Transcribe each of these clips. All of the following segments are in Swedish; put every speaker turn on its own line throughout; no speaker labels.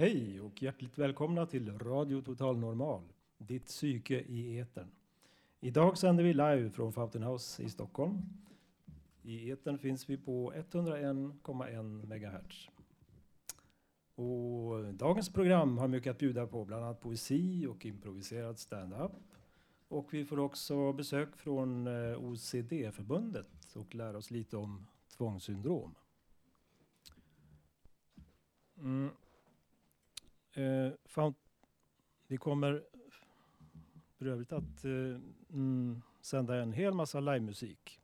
Hej och hjärtligt välkomna till Radio Total Normal, ditt psyke i etern. Idag sänder vi live från Fountain House i Stockholm. I etern finns vi på 101,1 MHz. Och dagens program har mycket att bjuda på, bland annat poesi och improviserad stand-up. Och vi får också besök från eh, OCD-förbundet och lära oss lite om tvångssyndrom. Eh, fan, vi kommer för övrigt att eh, mm, sända en hel massa livemusik.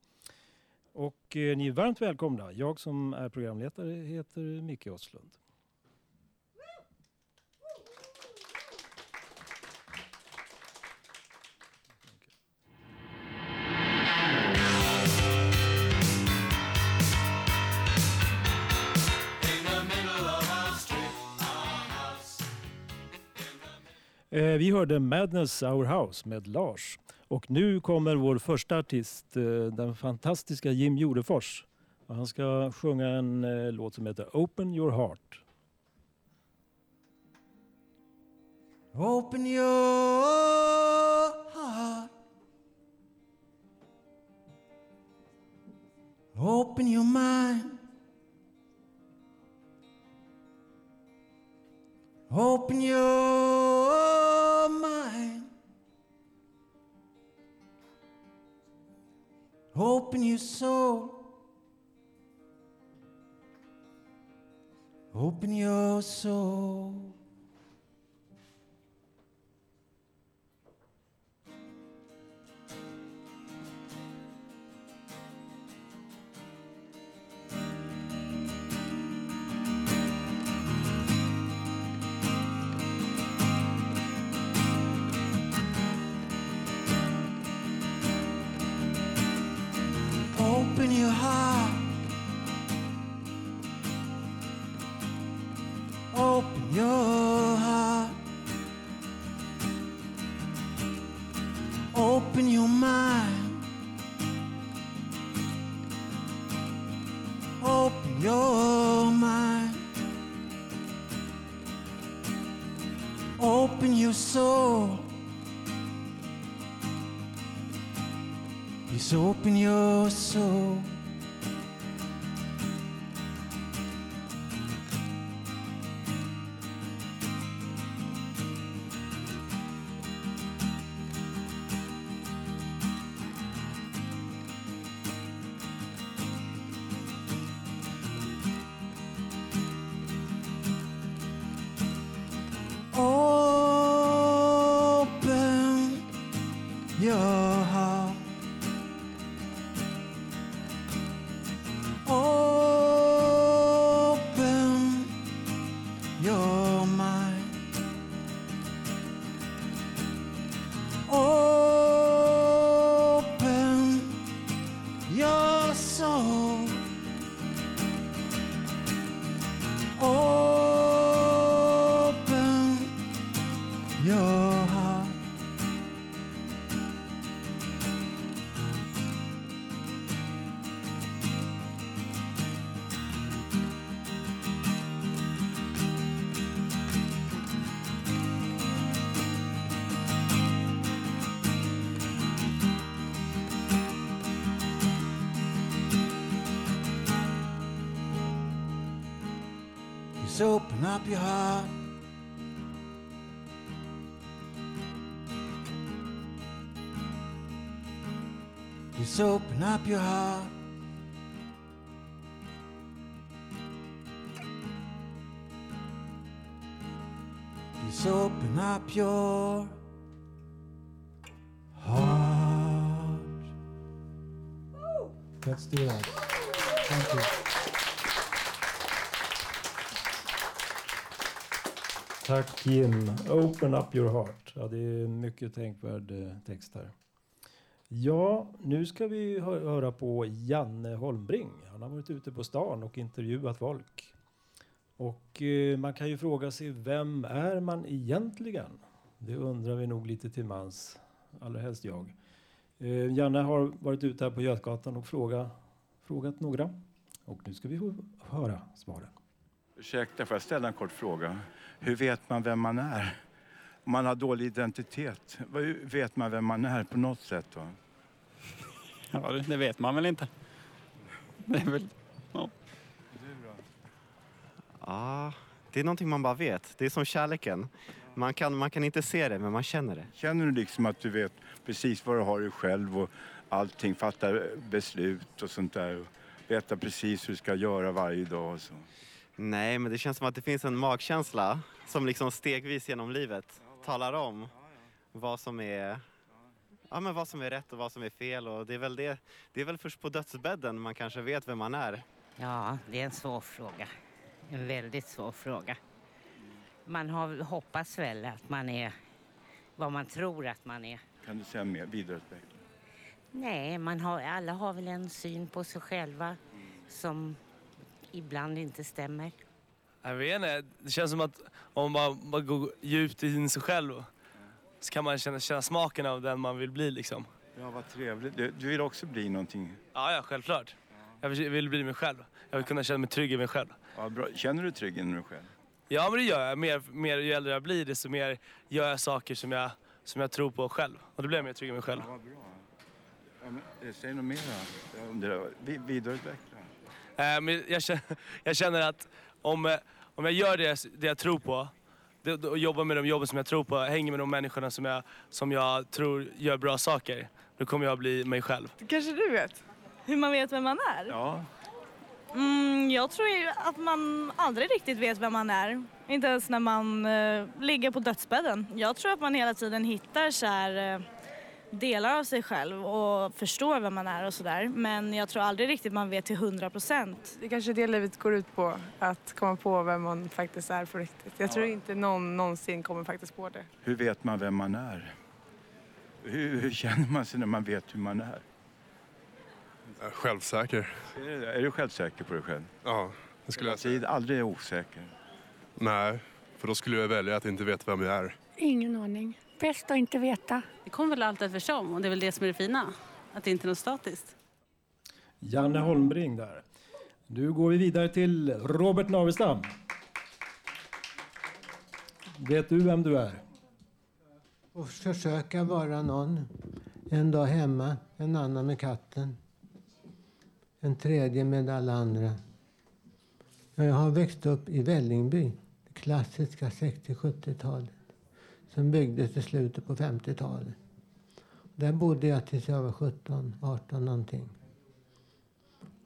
Och eh, ni är varmt välkomna. Jag som är programledare heter Micke Åslund. Eh, vi hörde Madness Our House med Lars. Och nu kommer vår första artist, eh, den fantastiska Jim Jordefors. Han ska sjunga en eh, låt som heter Open Your Heart.
Open your heart. Open your mind. Open your mind. Open your soul. Open your soul. Soul. Please open your soul. Open up your heart. Just open up your heart. Just open up your heart.
Let's do that. Thank you. Tack Jim. Open up your heart. Ja, det är en mycket tänkvärd eh, text här. Ja, nu ska vi hö- höra på Janne Holmbring. Han har varit ute på stan och intervjuat folk. Och eh, man kan ju fråga sig, vem är man egentligen? Det undrar vi nog lite till mans, allra helst jag. Eh, Janne har varit ute här på Götgatan och fråga, frågat några. Och nu ska vi få höra svaren.
Ursäkta, får jag ställa en kort fråga? Hur vet man vem man är? Om man har dålig identitet, hur vet man vem man är på något sätt? Va?
Ja, det, det vet man väl inte. Det är väl...
Ja, det är någonting man bara vet. Det är som kärleken. Man kan, man kan inte se det, men man känner det.
Känner du liksom att du vet precis vad du har i dig själv och allting, fattar beslut och sånt där? Och veta precis hur du ska göra varje dag och så?
Nej, men det känns som att det finns en magkänsla som liksom stegvis genom livet talar om vad som är Ja, men vad som är rätt och vad som är fel och det är väl det. Det är väl först på dödsbädden man kanske vet vem man är.
Ja, det är en svår fråga. En väldigt svår fråga. Man har, hoppas väl att man är vad man tror att man är.
Kan du säga mer? Vidareutveckla.
Nej, man har, alla har väl en syn på sig själva som ibland inte stämmer.
Jag vet inte, det känns som att om man, man går djupt in i sig själv så kan man känna, känna smaken av den man vill bli liksom.
Ja, vad trevligt. Du, du vill också bli någonting?
Ja, ja, självklart. Jag vill, vill bli mig själv. Jag vill kunna känna mig trygg i mig själv.
Ja, bra. Känner du dig trygg inom dig själv?
Ja, men det gör jag. Mer, mer, ju äldre jag blir desto mer gör jag saker som jag, som jag tror på själv. Och då blir jag mer trygg i mig själv.
Ja, vad bra. Ja, men, eh, säg något mer då, Vidareutveckla.
Eh, men jag, känner, jag känner att om, eh, om jag gör det, det jag tror på och jobbar med de jobben som jag tror på, hänger med de människorna som jag, som jag tror gör bra saker, då kommer jag bli mig själv.
Kanske du vet? Hur man vet vem man är?
Ja.
Mm, jag tror ju att man aldrig riktigt vet vem man är. Inte ens när man eh, ligger på dödsbädden. Jag tror att man hela tiden hittar så här, eh, delar av sig själv och förstår vem man är och sådär. Men jag tror aldrig riktigt man vet till hundra procent.
Det kanske är det livet går ut på, att komma på vem man faktiskt är på riktigt. Jag tror
Ja.
inte någon någonsin kommer faktiskt på det.
Hur vet man vem man är? Hur, hur känner man sig när man vet hur man är?
Självsäker.
Är, det, är du självsäker på dig själv?
Ja, det skulle jag
säga. Aldrig osäker?
Nej, för då skulle jag välja att inte veta vem jag är.
Ingen aning. Bäst att inte veta.
Det kommer väl allt eftersom och det är väl det som är det fina. Att det inte är något statiskt.
Janne Holmbring där. Nu går vi vidare till Robert Navestam. Vet du vem du är?
Och försöka vara någon. En dag hemma, en annan med katten. En tredje med alla andra. Jag har växt upp i Vällingby, det klassiska 60-70-talet som byggdes i slutet på 50-talet. Där bodde jag tills jag var 17, 18 någonting.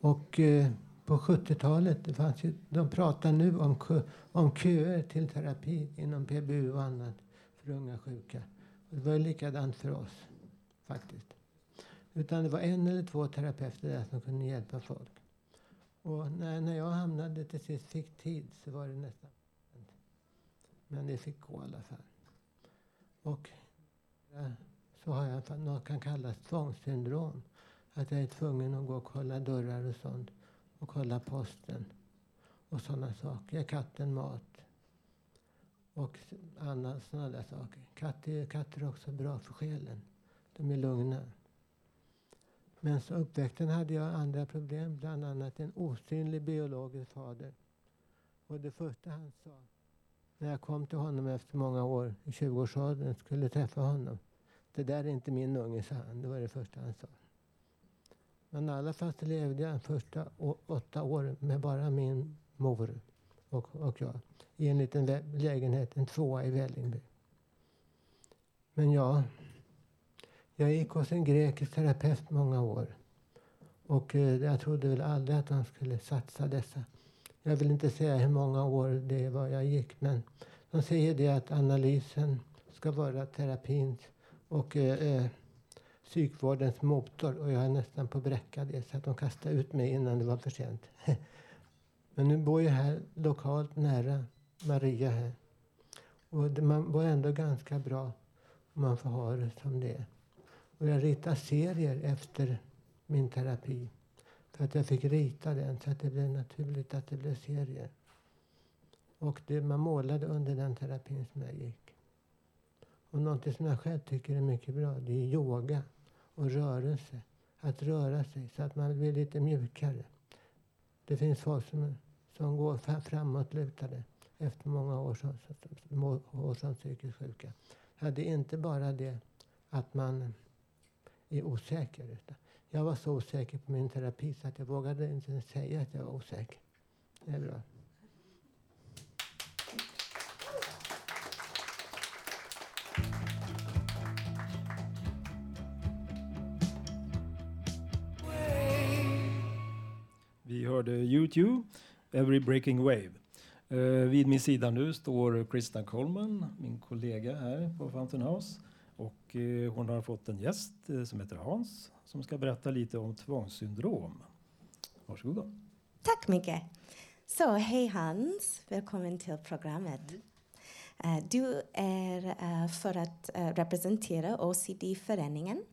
Och eh, på 70-talet, det fanns ju, de pratar nu om, kö, om köer till terapi inom PBU och annat för unga sjuka. Och det var ju likadant för oss faktiskt. Utan det var en eller två terapeuter där som kunde hjälpa folk. Och när, när jag hamnade till sist fick tid så var det nästan Men det fick gå i alla fall. Och eh, så har jag något kan kallas tvångssyndrom. Att jag är tvungen att gå och kolla dörrar och sånt. Och kolla posten. Och sådana saker. Ge katten mat. Och andra sådana där saker. Katter, katter är också bra för själen. De är lugna. Men så uppväxten hade jag andra problem. Bland annat en osynlig biologisk fader. Och det första han sa när jag kom till honom efter många år, i 20-årsåldern, skulle träffa honom. Det där är inte min unge, sa han. Det var det första han sa. Men i alla fall så levde jag de första åtta år med bara min mor och, och jag i en liten lägenhet, en tvåa i Vällingby. Men ja, jag gick hos en grekisk terapeut många år. Och eh, jag trodde väl aldrig att han skulle satsa dessa. Jag vill inte säga hur många år det var jag gick, men de säger det att analysen ska vara terapins och eh, eh psykvårdens motor. Och jag är nästan på att bräcka det, så att de kastade ut mig innan det var för sent. men nu bor jag här lokalt nära Maria här. Och det, man var ändå ganska bra om man får ha det som det är. Och jag ritar serier efter min terapi. För att jag fick rita den så att det blev naturligt att det blev serier. Och det, man målade under den terapin som jag gick. Och någonting som jag själv tycker är mycket bra det är yoga och rörelse. Att röra sig så att man blir lite mjukare. Det finns folk som, som går framåtlutade efter många år som, år som psykiskt sjuka. Ja, det är inte bara det att man är osäker. Utan jag var så osäker på min terapi så att jag vågade inte säga att jag var osäker. Det är bra.
Vi hörde YouTube, Every Breaking Wave. Uh, vid min sida nu står Christian Coleman, min kollega här på Fountain House. Och uh, hon har fått en gäst uh, som heter Hans som ska berätta lite om tvångssyndrom. Varsågoda.
Tack mycket. Så hej Hans, välkommen till programmet. du är för att representera OCD-föreningen.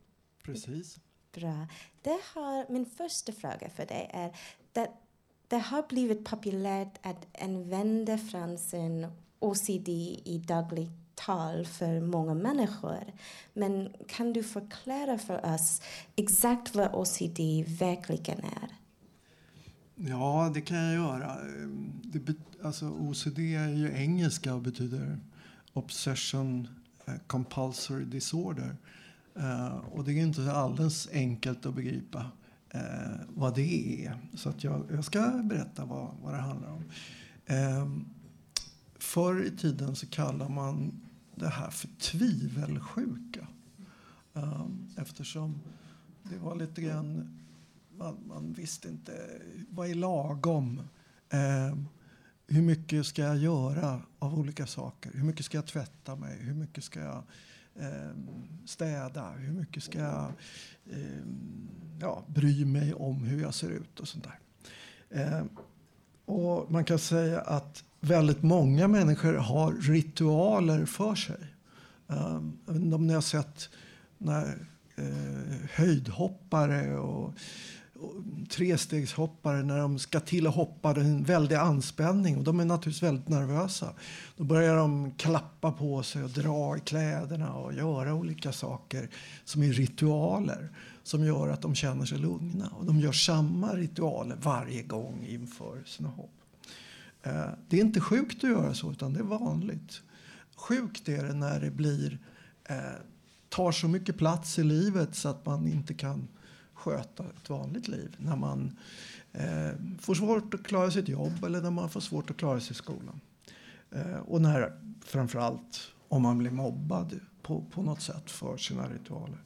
Precis.
Bra. Det har, min första fråga för dig är att det har blivit populärt att använda frasen OCD i dagligt tal för många människor. Men kan du förklara för oss exakt vad OCD verkligen är?
Ja, det kan jag göra. Eh, det alltså, OCD är ju engelska och betyder Obsession eh, Compulsory Disorder. Uh, och det är inte alldeles enkelt att begripa uh, vad det är. Så att jag, jag ska berätta vad, vad det handlar om. Uh, förr i tiden så kallade man det här för tvivelsjuka. Ehm, eftersom det var lite grann... Man, man visste inte vad är lagom. Ehm, hur mycket ska jag göra av olika saker? Hur mycket ska jag tvätta mig? Hur mycket ska jag eh, städa? Hur mycket ska jag eh, ja, bry mig om hur jag ser ut och sånt där. Eh, och man kan säga att väldigt många människor har ritualer för sig. Um, jag vet inte om ni har sett när eh, höjdhoppare och trestegshoppare när de ska till att hoppa. Det är en väldig anspänning och de är naturligtvis väldigt nervösa. Då börjar de klappa på sig och dra i kläderna och göra olika saker som är ritualer som gör att de känner sig lugna. Och de gör samma ritualer varje gång inför sina hopp. Eh, det är inte sjukt att göra så, utan det är vanligt. Sjukt är det när det blir, eh, tar så mycket plats i livet så att man inte kan sköta ett vanligt liv. När man eh, får svårt att klara sitt jobb eller när man får svårt att klara sig i skolan. Eh, och när, framförallt om man blir mobbad på, på något sätt för sina ritualer.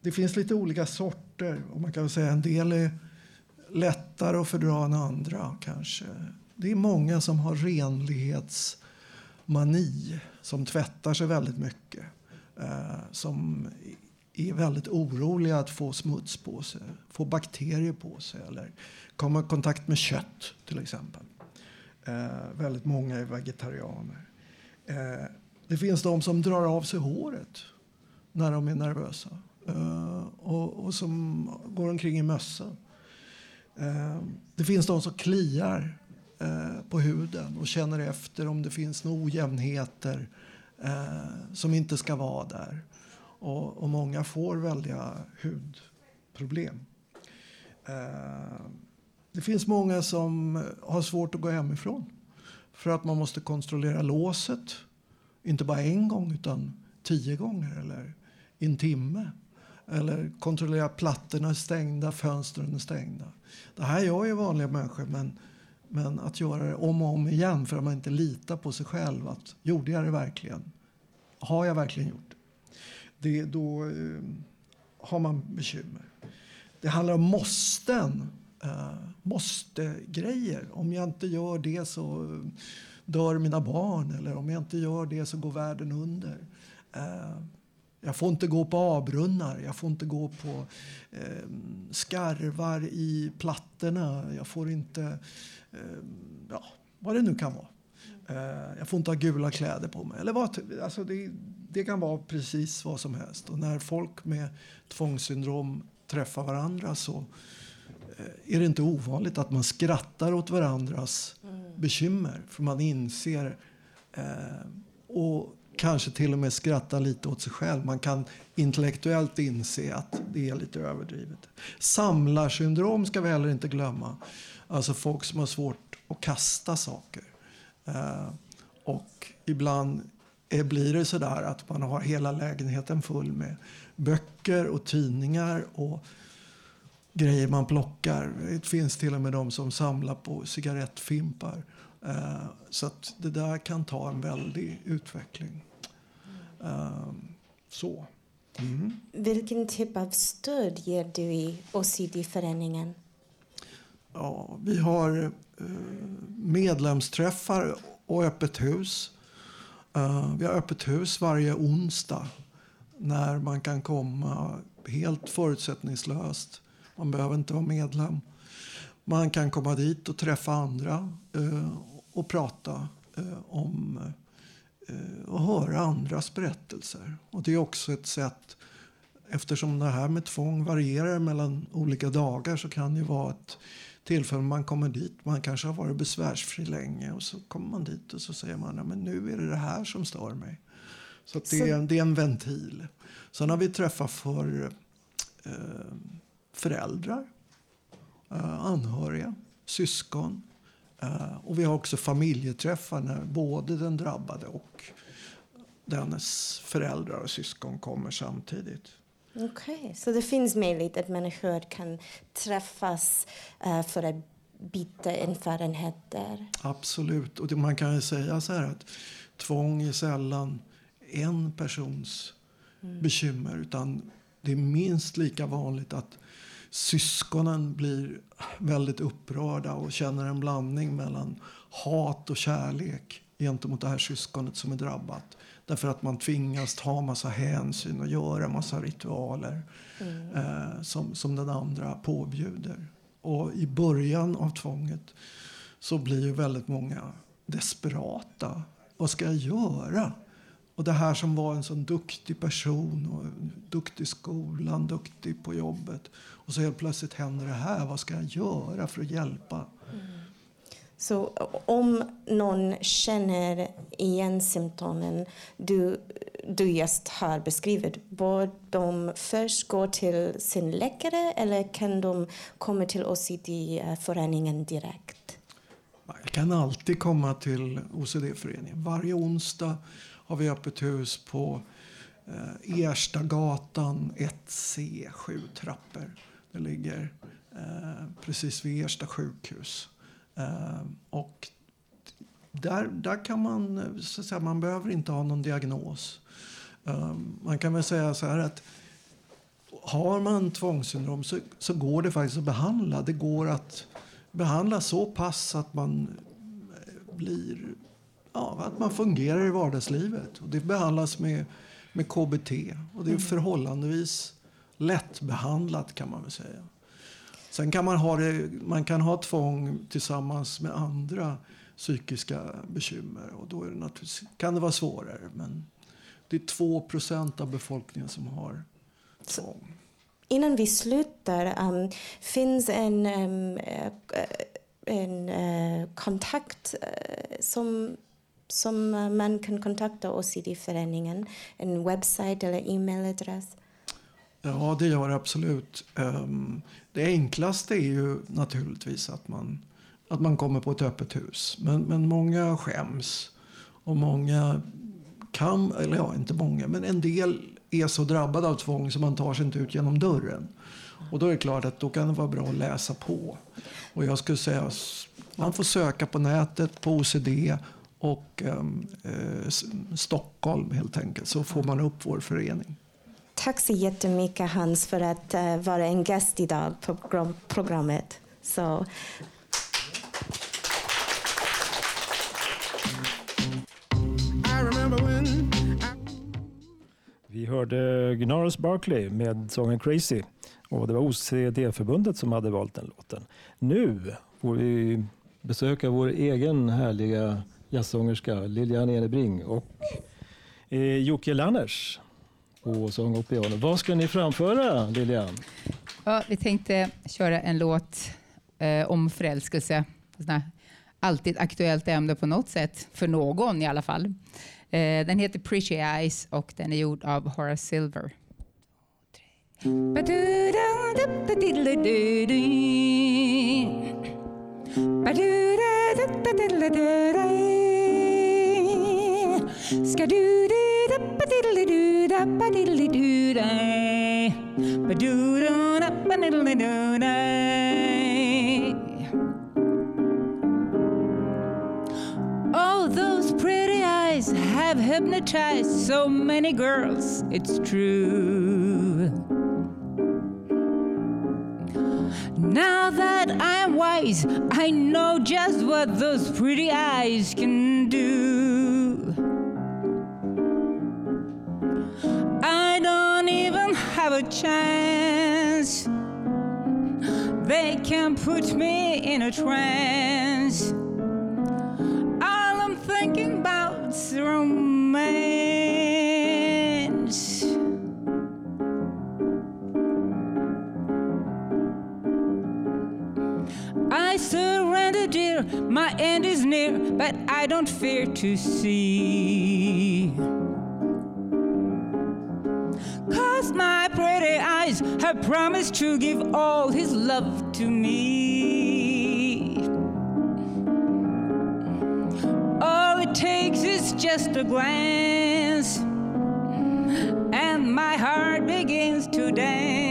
Det finns lite olika sorter och man kan säga en del är lättare att fördra än andra kanske. Det är många som har renlighetsmani, som tvättar sig väldigt mycket. Eh, som är väldigt oroliga att få smuts på sig, få bakterier på sig eller komma i kontakt med kött till exempel. Eh, väldigt många är vegetarianer. Eh, det finns de som drar av sig håret när de är nervösa eh, och, och, som går omkring i mössa. Eh, det finns de som kliar eh, på huden och känner efter om det finns några ojämnheter eh, som inte ska vara där. Och, och många får väldiga hudproblem. Eh, det finns många som har svårt att gå hemifrån för att man måste kontrollera låset. Inte bara en gång, utan tio gånger eller i en timme. Eller kontrollera plattorna är stängda, fönstren är stängda. Det här gör ju vanliga människor men men att göra det om och om igen för att man inte litar på sig själv. Att, gjorde jag det verkligen? Har jag verkligen gjort det? det då eh, har man bekymmer. Det handlar om måsten. Eh, måste-grejer. Om jag inte gör det så dör mina barn. Eller om jag inte gör det så går världen under. Eh, jag får inte gå på avbrunnar, jag får inte gå på eh, skarvar i plattorna. Jag får inte, eh, ja, vad det nu kan vara. Eh, jag får inte ha gula kläder på mig. Eller vad, alltså det, det kan vara precis vad som helst. Och när folk med tvångssyndrom träffar varandra så eh, är det inte ovanligt att man skrattar åt varandras mm. bekymmer. För man inser eh, och kanske till och med skratta lite åt sig själv. Man kan intellektuellt inse att det är lite överdrivet. Samlarsyndrom ska vi heller inte glömma. Alltså folk som har svårt att kasta saker. Eh, och ibland är, blir det så där att man har hela lägenheten full med böcker och tidningar och grejer man plockar. Det finns till och med de som samlar på cigarettfimpar. Eh, så att det där kan ta en väldig utveckling. Eh, så. Mm.
Vilken typ av stöd ger du i OCD-föreningen?
Ja, vi har eh, medlemsträffar och öppet hus. Vi har öppet hus varje onsdag när man kan komma helt förutsättningslöst. Man behöver inte vara medlem. Man kan komma dit och träffa andra eh, och prata eh, om och höra andras berättelser. Och det är också ett sätt, eftersom det här med tvång varierar mellan olika dagar så kan det vara ett tillfälle man kommer dit. Man kanske har varit besvärsfri länge och så kommer man dit och så säger man att nu är det det här som stör mig. Så det, är, det är en ventil. Sen har vi träffat för eh, föräldrar, eh, anhöriga, syskon. Eh, och vi har också familjeträffar när både den drabbade och dennes föräldrar och syskon kommer samtidigt.
Okej, okay. så det finns möjlighet att människor kan träffas uh, för att byta erfarenheter?
Absolut. Och man kan ju säga så här att tvång är sällan en persons mm. bekymmer utan det är minst lika vanligt att syskonen blir väldigt upprörda och känner en blandning mellan hat och kärlek gentemot det här syskonet som är drabbat. Därför att man tvingas ta massa hänsyn och göra massa ritualer mm. eh, som, som den andra påbjuder. Och i början av tvånget så blir ju väldigt många desperata. Vad ska jag göra? Och det här som var en sån duktig person, och duktig i skolan, duktig på jobbet. Och så helt plötsligt händer det här. Vad ska jag göra för att hjälpa? Mm.
Så om någon känner igen symptomen du, du just har beskrivit, bör de först gå till sin läkare eller kan de komma till OCD-föreningen direkt?
Man kan alltid komma till OCD-föreningen. Varje onsdag har vi öppet hus på eh, Erstagatan 1C, sju trappor. Det ligger eh, precis vid Ersta sjukhus. Eh, och där, där kan man, så att säga, man behöver inte ha någon diagnos. Eh, man kan väl säga så här att har man tvångssyndrom så, så går det faktiskt att behandla. Det går att behandla så pass att man eh, blir ja, att man fungerar i vardagslivet. Och det behandlas med, med KBT och det är mm. förhållandevis lättbehandlat kan man väl säga. Sen kan man ha, det, man kan ha tvång tillsammans med andra psykiska bekymmer och då är det kan det vara svårare. Men det är 2% av befolkningen som har tvång.
Innan vi slutar, um, finns en, um, en uh, kontakt uh, som som eh, man kan kontakta oss i föreningen? En webbsajt eller e-mailadress?
Ja, det gör det absolut. Ehm, det enklaste är ju naturligtvis att man, att man kommer på ett öppet hus. Men, men många skäms. Och många kan, eller ja, inte många, men en del är så drabbade av tvång så man tar sig inte ut genom dörren. Och då är det klart att då kan det vara bra att läsa på. Och jag skulle säga Man får söka på nätet på OCD och ehm, eh, Stockholm helt enkelt så får man upp vår förening.
Tack så jättemycket Hans för att eh, vara en gäst idag på program- programmet. Så,
Vi hörde Gnarls Barkley med sången Crazy och det var OCD-förbundet som hade valt den låten. Nu får vi besöka vår egen härliga jazzsångerska Lilian Enebring och eh, Jocke Lanners på sång och piano. Vad ska ni framföra Lilian?
Ja, vi tänkte köra en låt eh, om förälskelse. Sån Alltid aktuellt ämne på något sätt, för någon i alla fall. Eh, den heter Pretty Eyes och den är gjord av Horace Silver. Mm. Da Oh, those pretty eyes have hypnotized so many girls, it's true. Now that I'm wise, I know just what those pretty eyes can do. Chance. They can put me in a trance. All I'm thinking about's romance. I surrender, dear. My end is near, but I don't fear to see. Cause my pretty eyes have promised to give all his love to me. All it takes is just a glance, and my heart begins to dance.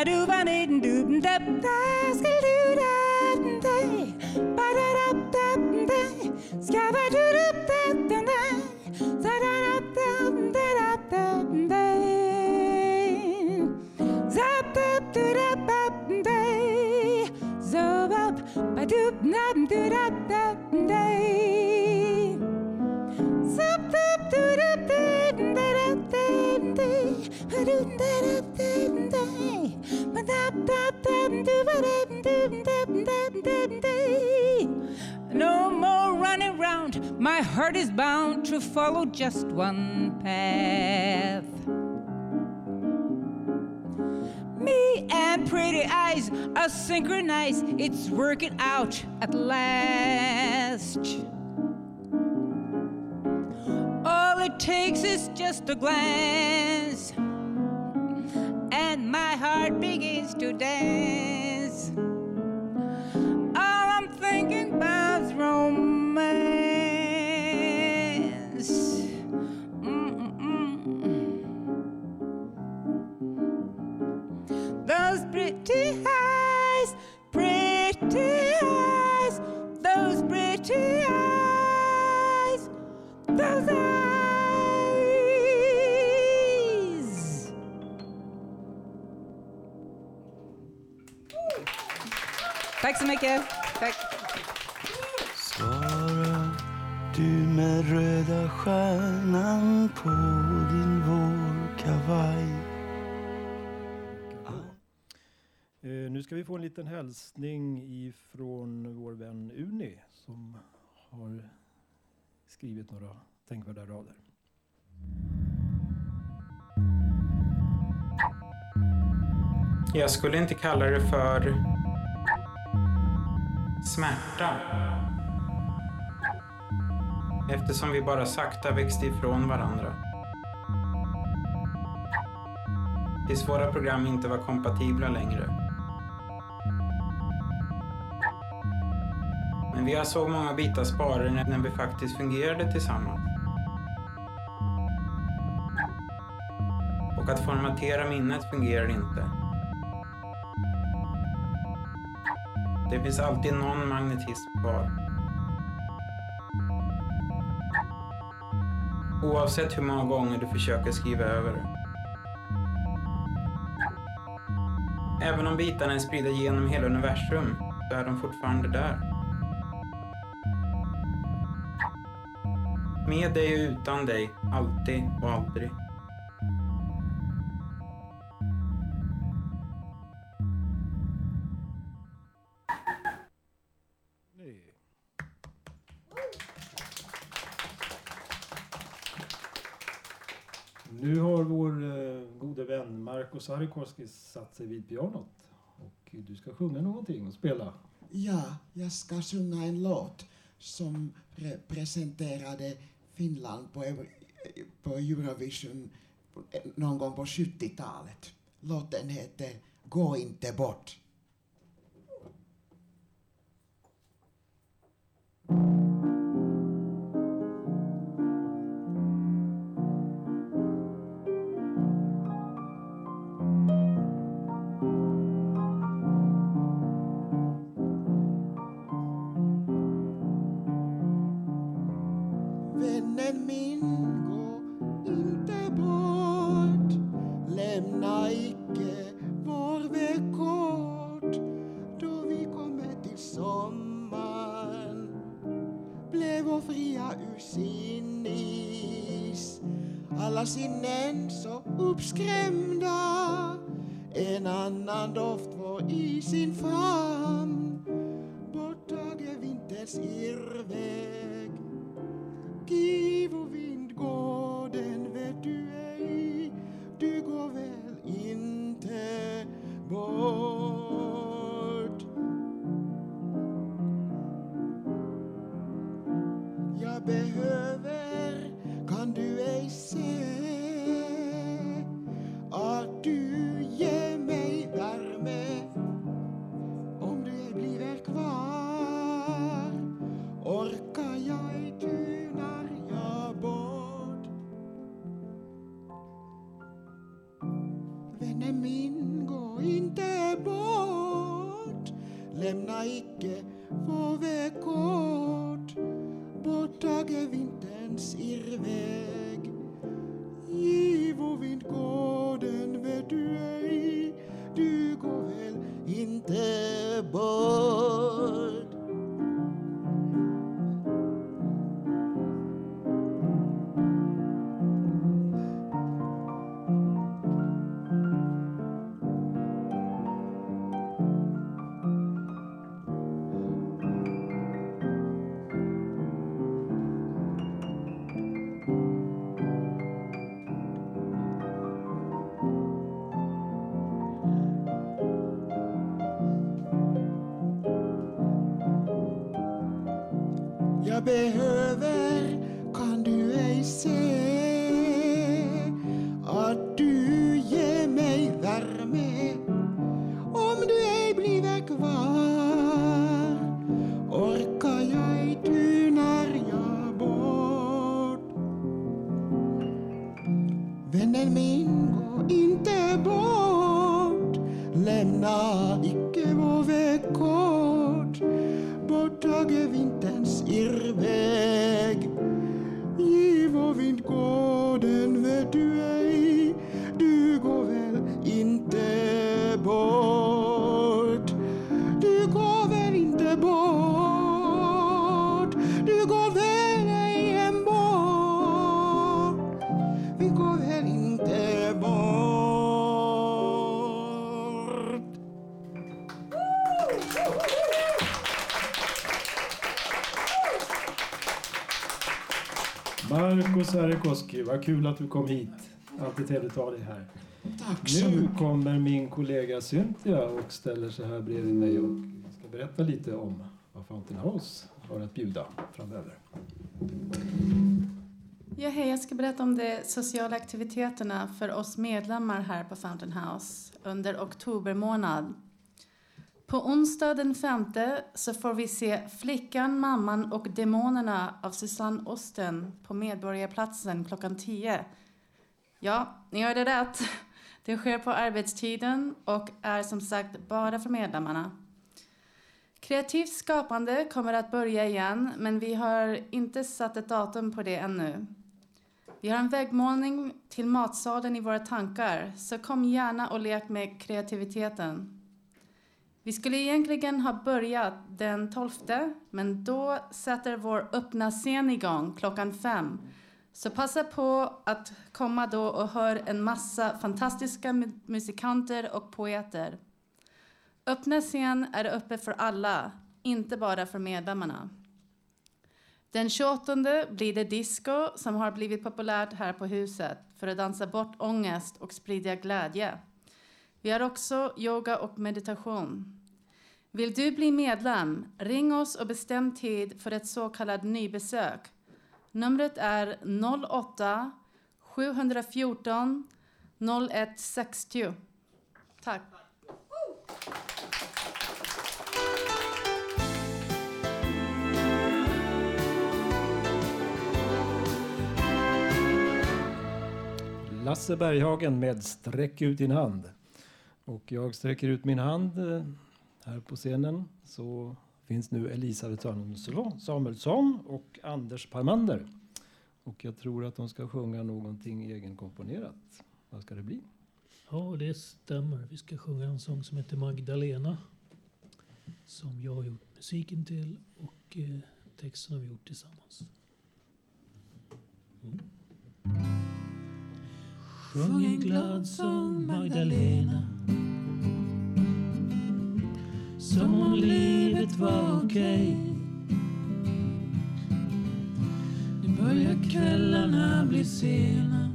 I do ba dee do da da, ska do da day, ba da da da day, ska ba do da da day, da da da da da da da day, zap da da ba day, zo ba ba do da da round, my heart is bound to follow just one path. Me and pretty eyes are synchronized, it's working out at last. All it takes is just a glance, and my heart begins to dance. All I'm thinking about's romance. Tack så mycket. Tack.
Svara
du med röda stjärnan på din vårkavaj
Eh, nu ska vi få en liten hälsning ifrån vår vän Uni som har skrivit några tänkvärda rader.
Jag skulle inte kalla det för smärta. Eftersom vi bara sakta växte ifrån varandra. Tills våra program inte var kompatibla längre. Men vi har så många bitar sparade när vi faktiskt fungerade tillsammans. Och att formatera minnet fungerar inte. Det finns alltid någon magnetism kvar. Oavsett hur många gånger du försöker skriva över det. Även om bitarna är spridda genom hela universum så är de fortfarande där. Med dig och utan dig, alltid och aldrig.
Marko Sarikoski satt sig vid pianot. Och du ska sjunga någonting och spela.
Ja, jag ska sjunga en låt som representerade Finland på, Euro- på Eurovision någon gång på 70-talet. Låten heter Gå inte bort. Vännen min, gå inte bort. Lämna icke vår väg kort. Då vi kommer till sommaren blev vår fria ur sin is. Alla sinnen så uppskrämda. En annan doft var i sin famn.
Sarikoski, vad kul att du kom hit. Alltid trevligt att ha dig här.
Tack så
Nu
mycket.
kommer min kollega Cynthia och ställer sig här bredvid mig och ska berätta lite om vad Fountain House har att bjuda framöver.
Ja, hej, jag ska berätta om de sociala aktiviteterna för oss medlemmar här på Fountain House under oktober månad. På onsdag den 5 så får vi se Flickan, mamman och demonerna av Susanne Osten på Medborgarplatsen klockan 10. Ja, ni hörde rätt. Det sker på arbetstiden och är som sagt bara för medlemmarna. Kreativt skapande kommer att börja igen, men vi har inte satt ett datum på det ännu. Vi har en väggmålning till matsalen i våra tankar, så kom gärna och lek med kreativiteten. Vi skulle egentligen ha börjat den 12, men då sätter vår öppna scen igång klockan fem. Så passa på att komma då och hör en massa fantastiska musikanter och poeter. Öppna scen är öppen för alla, inte bara för medlemmarna. Den 28 blir det disco som har blivit populärt här på huset för att dansa bort ångest och sprida glädje. Vi har också yoga och meditation. Vill du bli medlem? Ring oss och bestäm tid för ett så kallat nybesök. Numret är 08 714 0160. Tack.
Lasse Berghagen med Sträck ut din hand. Och jag sträcker ut min hand eh, här på scenen så finns nu Elisabeth Samuelsson och Anders Parmander. Och jag tror att de ska sjunga någonting egenkomponerat. Vad ska det bli?
Ja, det stämmer. Vi ska sjunga en sång som heter Magdalena. Som jag har gjort musiken till och eh, texten har vi gjort tillsammans. Mm. Sjung en glad sång Magdalena som om livet var okej. Nu börjar kvällarna bli sena.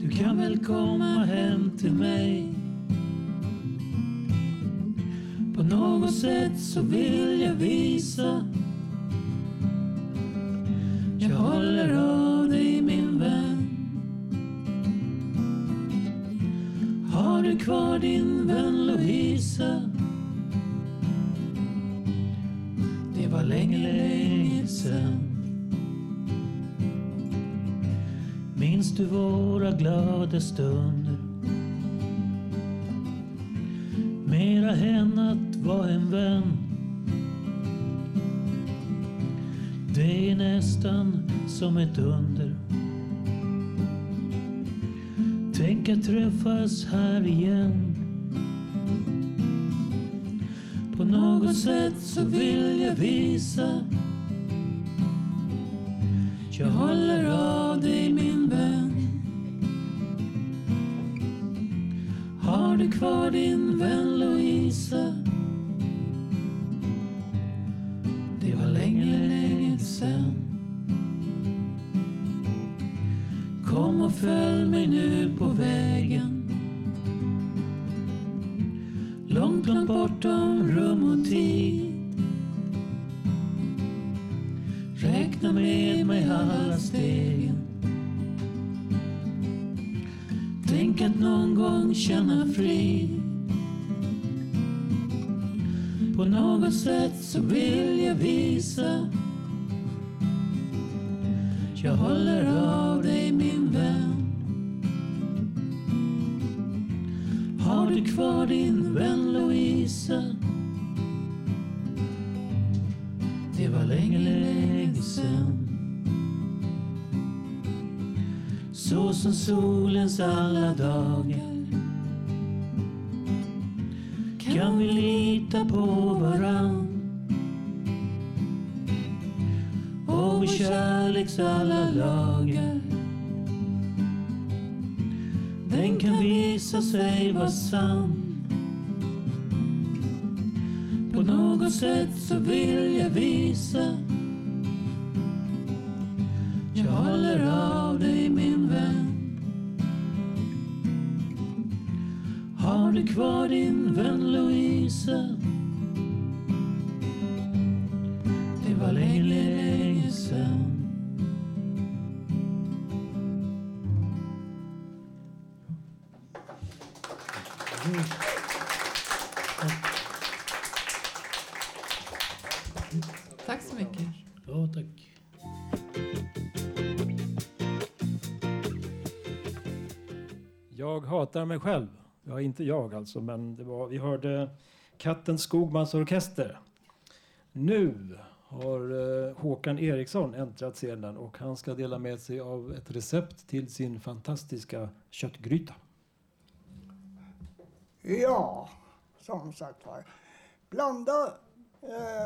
Du kan väl komma hem till mig? På något sätt så vill jag visa. Jag håller upp Har du kvar din vän Lovisa? Det var länge, länge sen Minns du våra glada stunder? Mera än att vara en vän Det är nästan som ett under brukar träffas här igen. På något sätt så vill jag visa. Jag håller av dig min vän. Har du kvar din vän Louisa? Alla dagar. Kan vi lita på varann? Och vår kärleks alla lagar Den kan visa sig vara sann. På något sätt så vill jag visa.
Jag håller av dig min Har du kvar din vän Louise? Det var länge, länge sen.
Tack så mycket.
Ja, tack.
Jag hatar mig själv. Ja, inte jag alltså, men det var, vi hörde Katten Skogmans orkester. Nu har eh, Håkan Eriksson äntrat scenen och han ska dela med sig av ett recept till sin fantastiska köttgryta.
Ja, som sagt var. Blanda eh,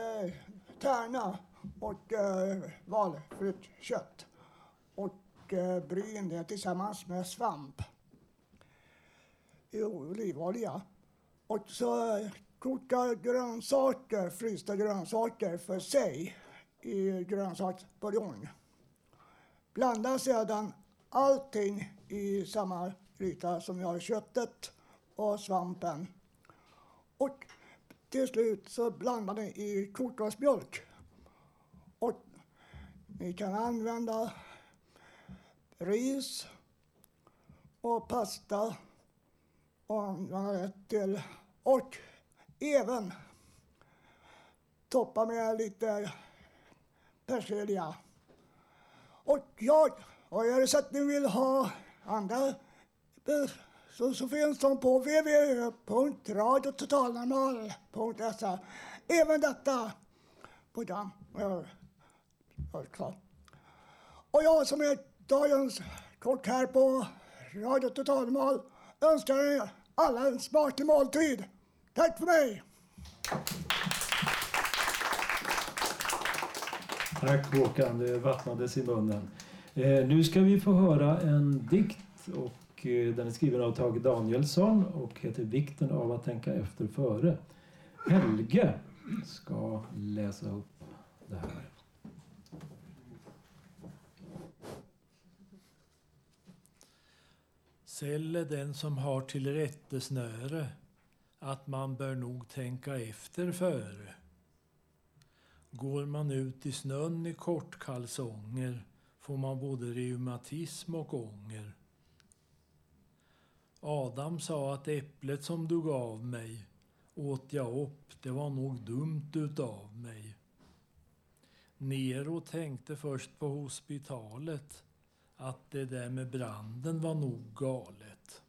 eh, tärna och eh, valfritt kött och eh, bryn det tillsammans med svamp i olivolja. Och så koka grönsaker, frysta grönsaker för sig i grönsaksbuljong. Blanda sedan allting i samma gryta som jag har köttet och svampen. Och till slut så blandar ni i kokosmjölk. Och ni kan använda ris och pasta och andra rätt till och även toppa med lite persilja. Och jag, och är det så att ni vill ha andra så, så finns de på www.radiototalnormal.se. Även detta program är klart. Och jag som är dagens kock här på Radio Totalnormal önskar er alla en smaklig måltid. Tack för mig!
Tack Håkan, det vattnades i munnen. Eh, nu ska vi få höra en dikt och eh, den är skriven av Tage Danielsson och heter Vikten av att tänka efter före. Helge ska läsa upp det här.
Sälle är den som har till rättesnöre att man bör nog tänka efter före. Går man ut i snön i kortkalsonger får man både reumatism och ånger. Adam sa att äpplet som du gav mig åt jag upp, det var nog dumt utav mig. Nero tänkte först på hospitalet att det där med branden var nog galet.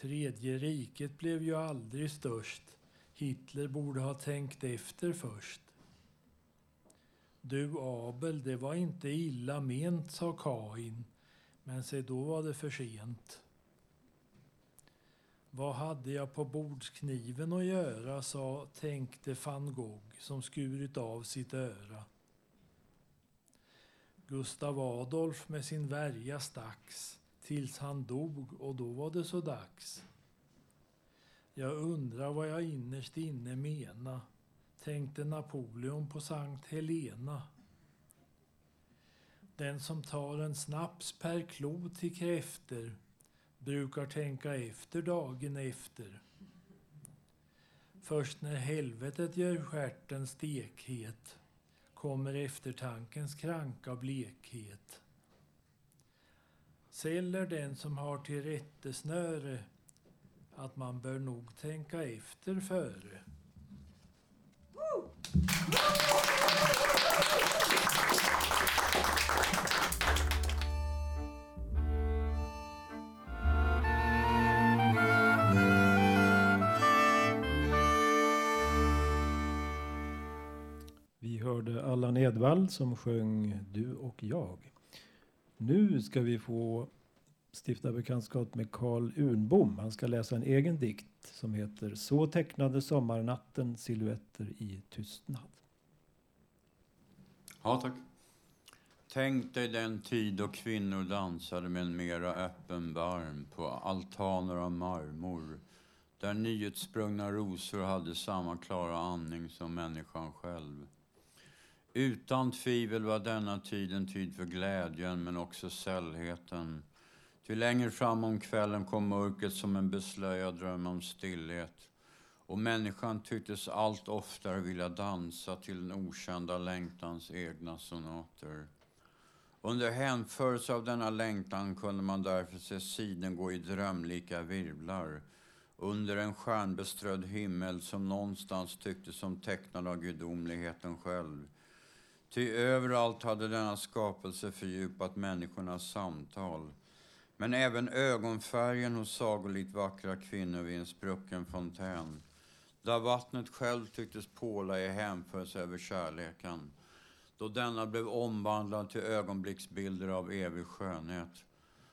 Tredje riket blev ju aldrig störst. Hitler borde ha tänkt efter först. Du Abel, det var inte illa ment, sa Kain. Men se, då var det för sent. Vad hade jag på bordskniven att göra, sa tänkte van Gogh som skurit av sitt öra. Gustav Adolf med sin värja stacks tills han dog och då var det så dags. Jag undrar vad jag innerst inne mena tänkte Napoleon på Sankt Helena. Den som tar en snaps per klo till kräfter brukar tänka efter dagen efter. Först när helvetet gör stjärten stekhet kommer eftertankens kranka blekhet. Säll är den som har till rättesnöre att man bör nog tänka efter före.
Hörde Allan Edwall som sjöng Du och jag. Nu ska vi få stifta bekantskap med Carl Unbom. Han ska läsa en egen dikt som heter Så tecknade sommarnatten silhuetter i tystnad.
Ja, tack. Tänk dig den tid då kvinnor dansade med en mera öppen barm på altaner av marmor där nyutsprungna rosor hade samma klara andning som människan själv. Utan tvivel var denna tid en tid för glädjen, men också sällheten. Ty längre fram om kvällen kom mörkret som en beslöjad dröm om stillhet. Och människan tycktes allt oftare vilja dansa till den okända längtans egna sonater. Under hänförelse av denna längtan kunde man därför se siden gå i drömlika virvlar under en stjärnbeströdd himmel som någonstans tycktes som tecknad av gudomligheten själv. Ty överallt hade denna skapelse fördjupat människornas samtal. Men även ögonfärgen hos sagolikt vackra kvinnor vid en sprucken fontän. Där vattnet själv tycktes påla i hänförelse över kärleken. Då denna blev omvandlad till ögonblicksbilder av evig skönhet.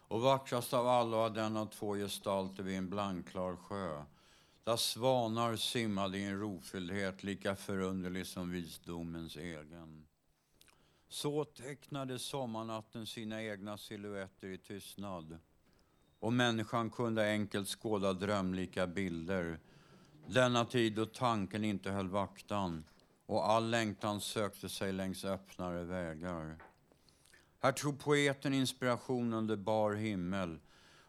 Och vackrast av alla var den av två gestalter vid en blankklar sjö. Där svanar simmade i en rofylldhet lika förunderlig som visdomens egen. Så tecknade sommarnatten sina egna silhuetter i tystnad. Och människan kunde enkelt skåda drömlika bilder. Denna tid då tanken inte höll vaktan och all längtan sökte sig längs öppnare vägar. Här tog poeten inspiration under bar himmel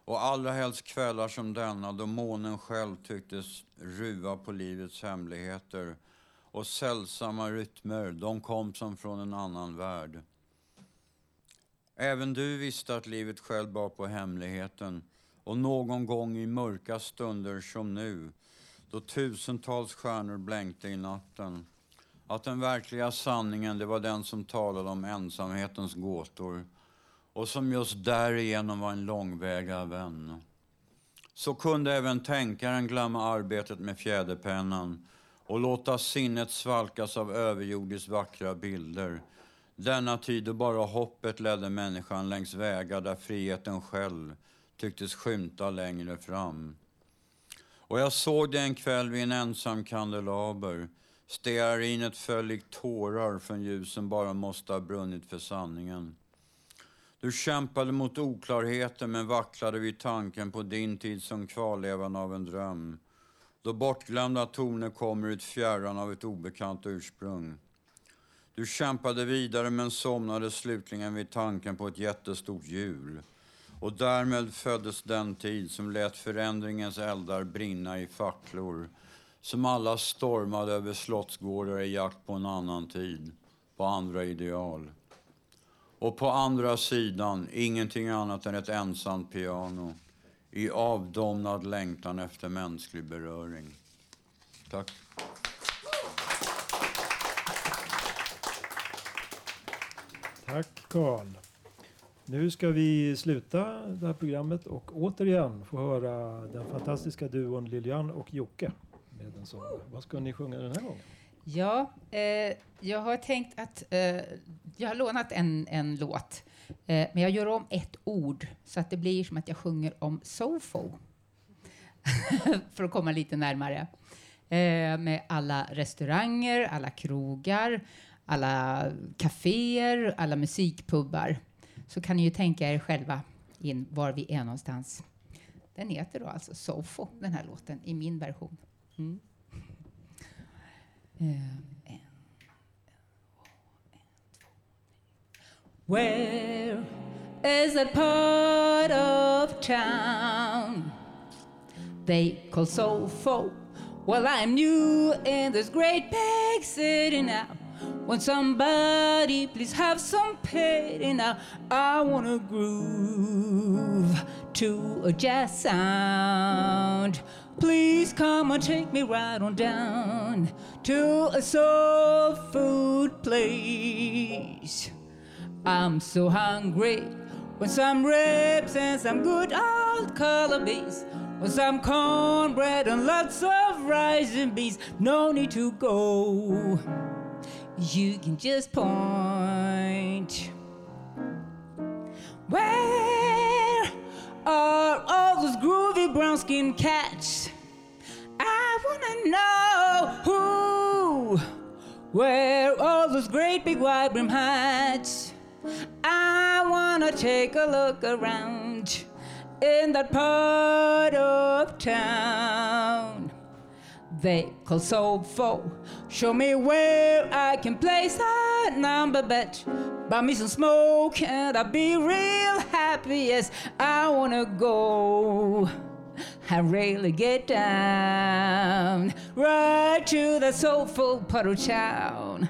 och allra helst kvällar som denna då månen själv tycktes ruva på livets hemligheter och sällsamma rytmer, de kom som från en annan värld. Även du visste att livet själv bar på hemligheten och någon gång i mörka stunder som nu, då tusentals stjärnor blänkte i natten, att den verkliga sanningen, det var den som talade om ensamhetens gåtor och som just därigenom var en långväga vän. Så kunde även tänkaren glömma arbetet med fjäderpennan och låta sinnet svalkas av överjordiskt vackra bilder. Denna tid då bara hoppet ledde människan längs vägar där friheten själv tycktes skymta längre fram. Och jag såg det en kväll vid en ensam kandelaber. Stearinet föll likt tårar från ljusen bara måste ha brunnit för sanningen. Du kämpade mot oklarheten men vacklade vid tanken på din tid som kvarlevan av en dröm då bortglömda toner kommer ut fjärran av ett obekant ursprung. Du kämpade vidare men somnade slutligen vid tanken på ett jättestort hjul. Och därmed föddes den tid som lät förändringens eldar brinna i facklor som alla stormade över slottsgårdar i jakt på en annan tid, på andra ideal. Och på andra sidan ingenting annat än ett ensamt piano i avdomnad längtan efter mänsklig beröring. Tack.
Tack Carl. Nu ska vi sluta det här programmet och återigen få höra den fantastiska duon Lilian och Jocke med en sång. Vad ska ni sjunga den här gången?
Ja, eh, jag har tänkt att eh, jag har lånat en, en låt, eh, men jag gör om ett ord så att det blir som att jag sjunger om Sofo. För att komma lite närmare. Eh, med alla restauranger, alla krogar, alla kaféer, alla musikpubbar. Så kan ni ju tänka er själva in var vi är någonstans. Den heter då alltså Sofo, den här låten, i min version. Mm. Where is that part of town they call Sofo? Well, I'm new in this great big city now. Won't somebody please have some pity now? I wanna groove to a jazz sound. Please come and take me right on down to a soul food place. I'm so hungry with some ribs and some good old color beans. With some cornbread and lots of and beans. No need to go. You can just point. Where are all those groovy brown skinned cats? I wanna know. Where all those great big wide brim hats? I wanna take a look around in that part of town. They call soulful. Show me where I can place a number bet. Buy me some smoke and I'll be real happy. Yes, I wanna go. I really get down right to the soulful of town.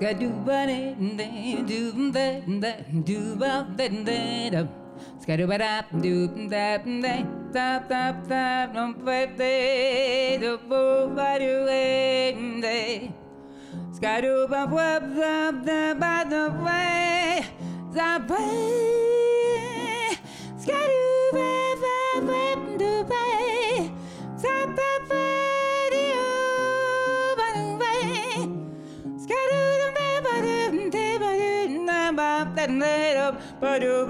ga do ba da da do da da do ba da da da ska do ba da do da da tap tap tap non pete do bo ba do da ska do ba ba da da ba da way da do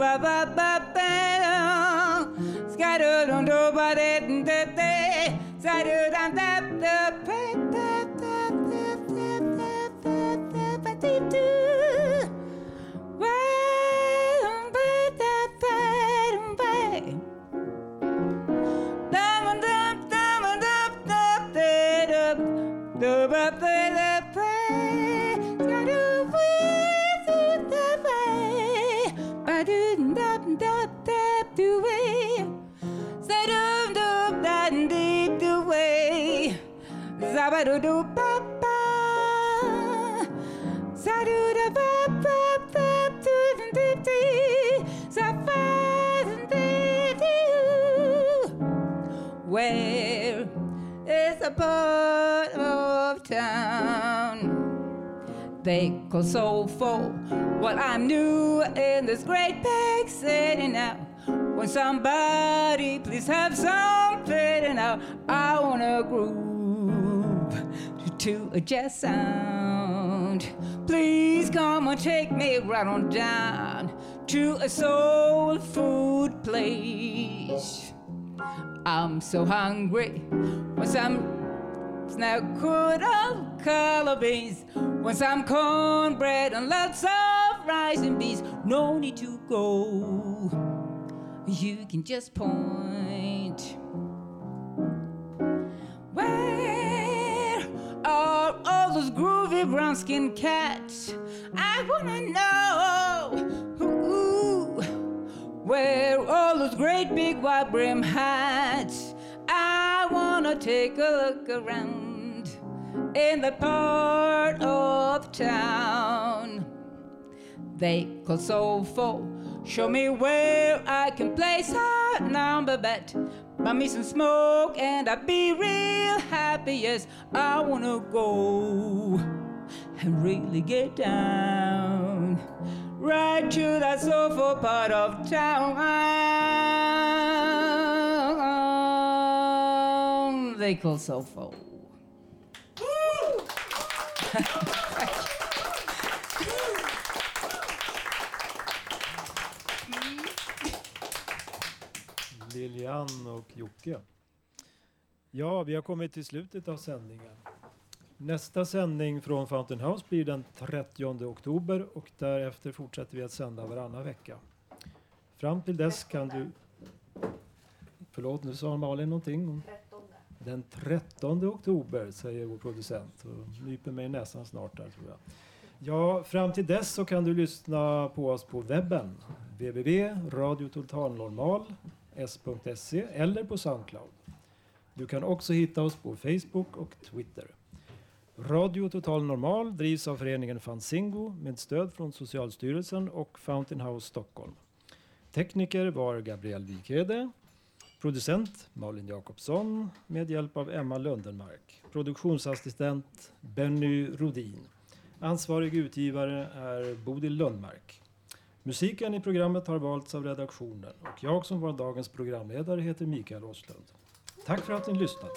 Where is the part of town? They call soulful? Well, I'm new in this great big city now. When somebody please have some pity now, I wanna groove to a jazz sound. Please come and take me right on down to a soul food place. I'm so hungry. for some old color beans. Want some cornbread and lots of rice and beans. No need to go. You can just point. Those groovy brown skinned cats? I wanna know. Where all those great big white brim hats? I wanna take a look around in the part of town they call soulful. Show me where I can place a number bet. Buy me some smoke and I'll be real happy. Yes, I wanna go and really get down right to that soulful part of town. They call soulful.
Lilian och Jocke. Ja, vi har kommit till slutet av sändningen. Nästa sändning från Fountain House blir den 30 oktober och därefter fortsätter vi att sända varannan vecka. Fram till dess kan du... Förlåt, nu sa Malin någonting. Den 13 oktober, säger vår producent och nyper mig i näsan snart där tror jag. Ja, fram till dess så kan du lyssna på oss på webben. www.radiototalnormal.se eller på Soundcloud. Du kan också hitta oss på Facebook och Twitter. Radio Total Normal drivs av föreningen Fanzingo med stöd från Socialstyrelsen och Fountain House Stockholm. Tekniker var Gabriel Wikhede. Producent Malin Jakobsson med hjälp av Emma Lundenmark. Produktionsassistent Benny Rodin. Ansvarig utgivare är Bodil Lundmark. Musiken i programmet har valts av redaktionen och jag som var dagens programledare heter Mikael Åslund. Tack för att ni lyssnade.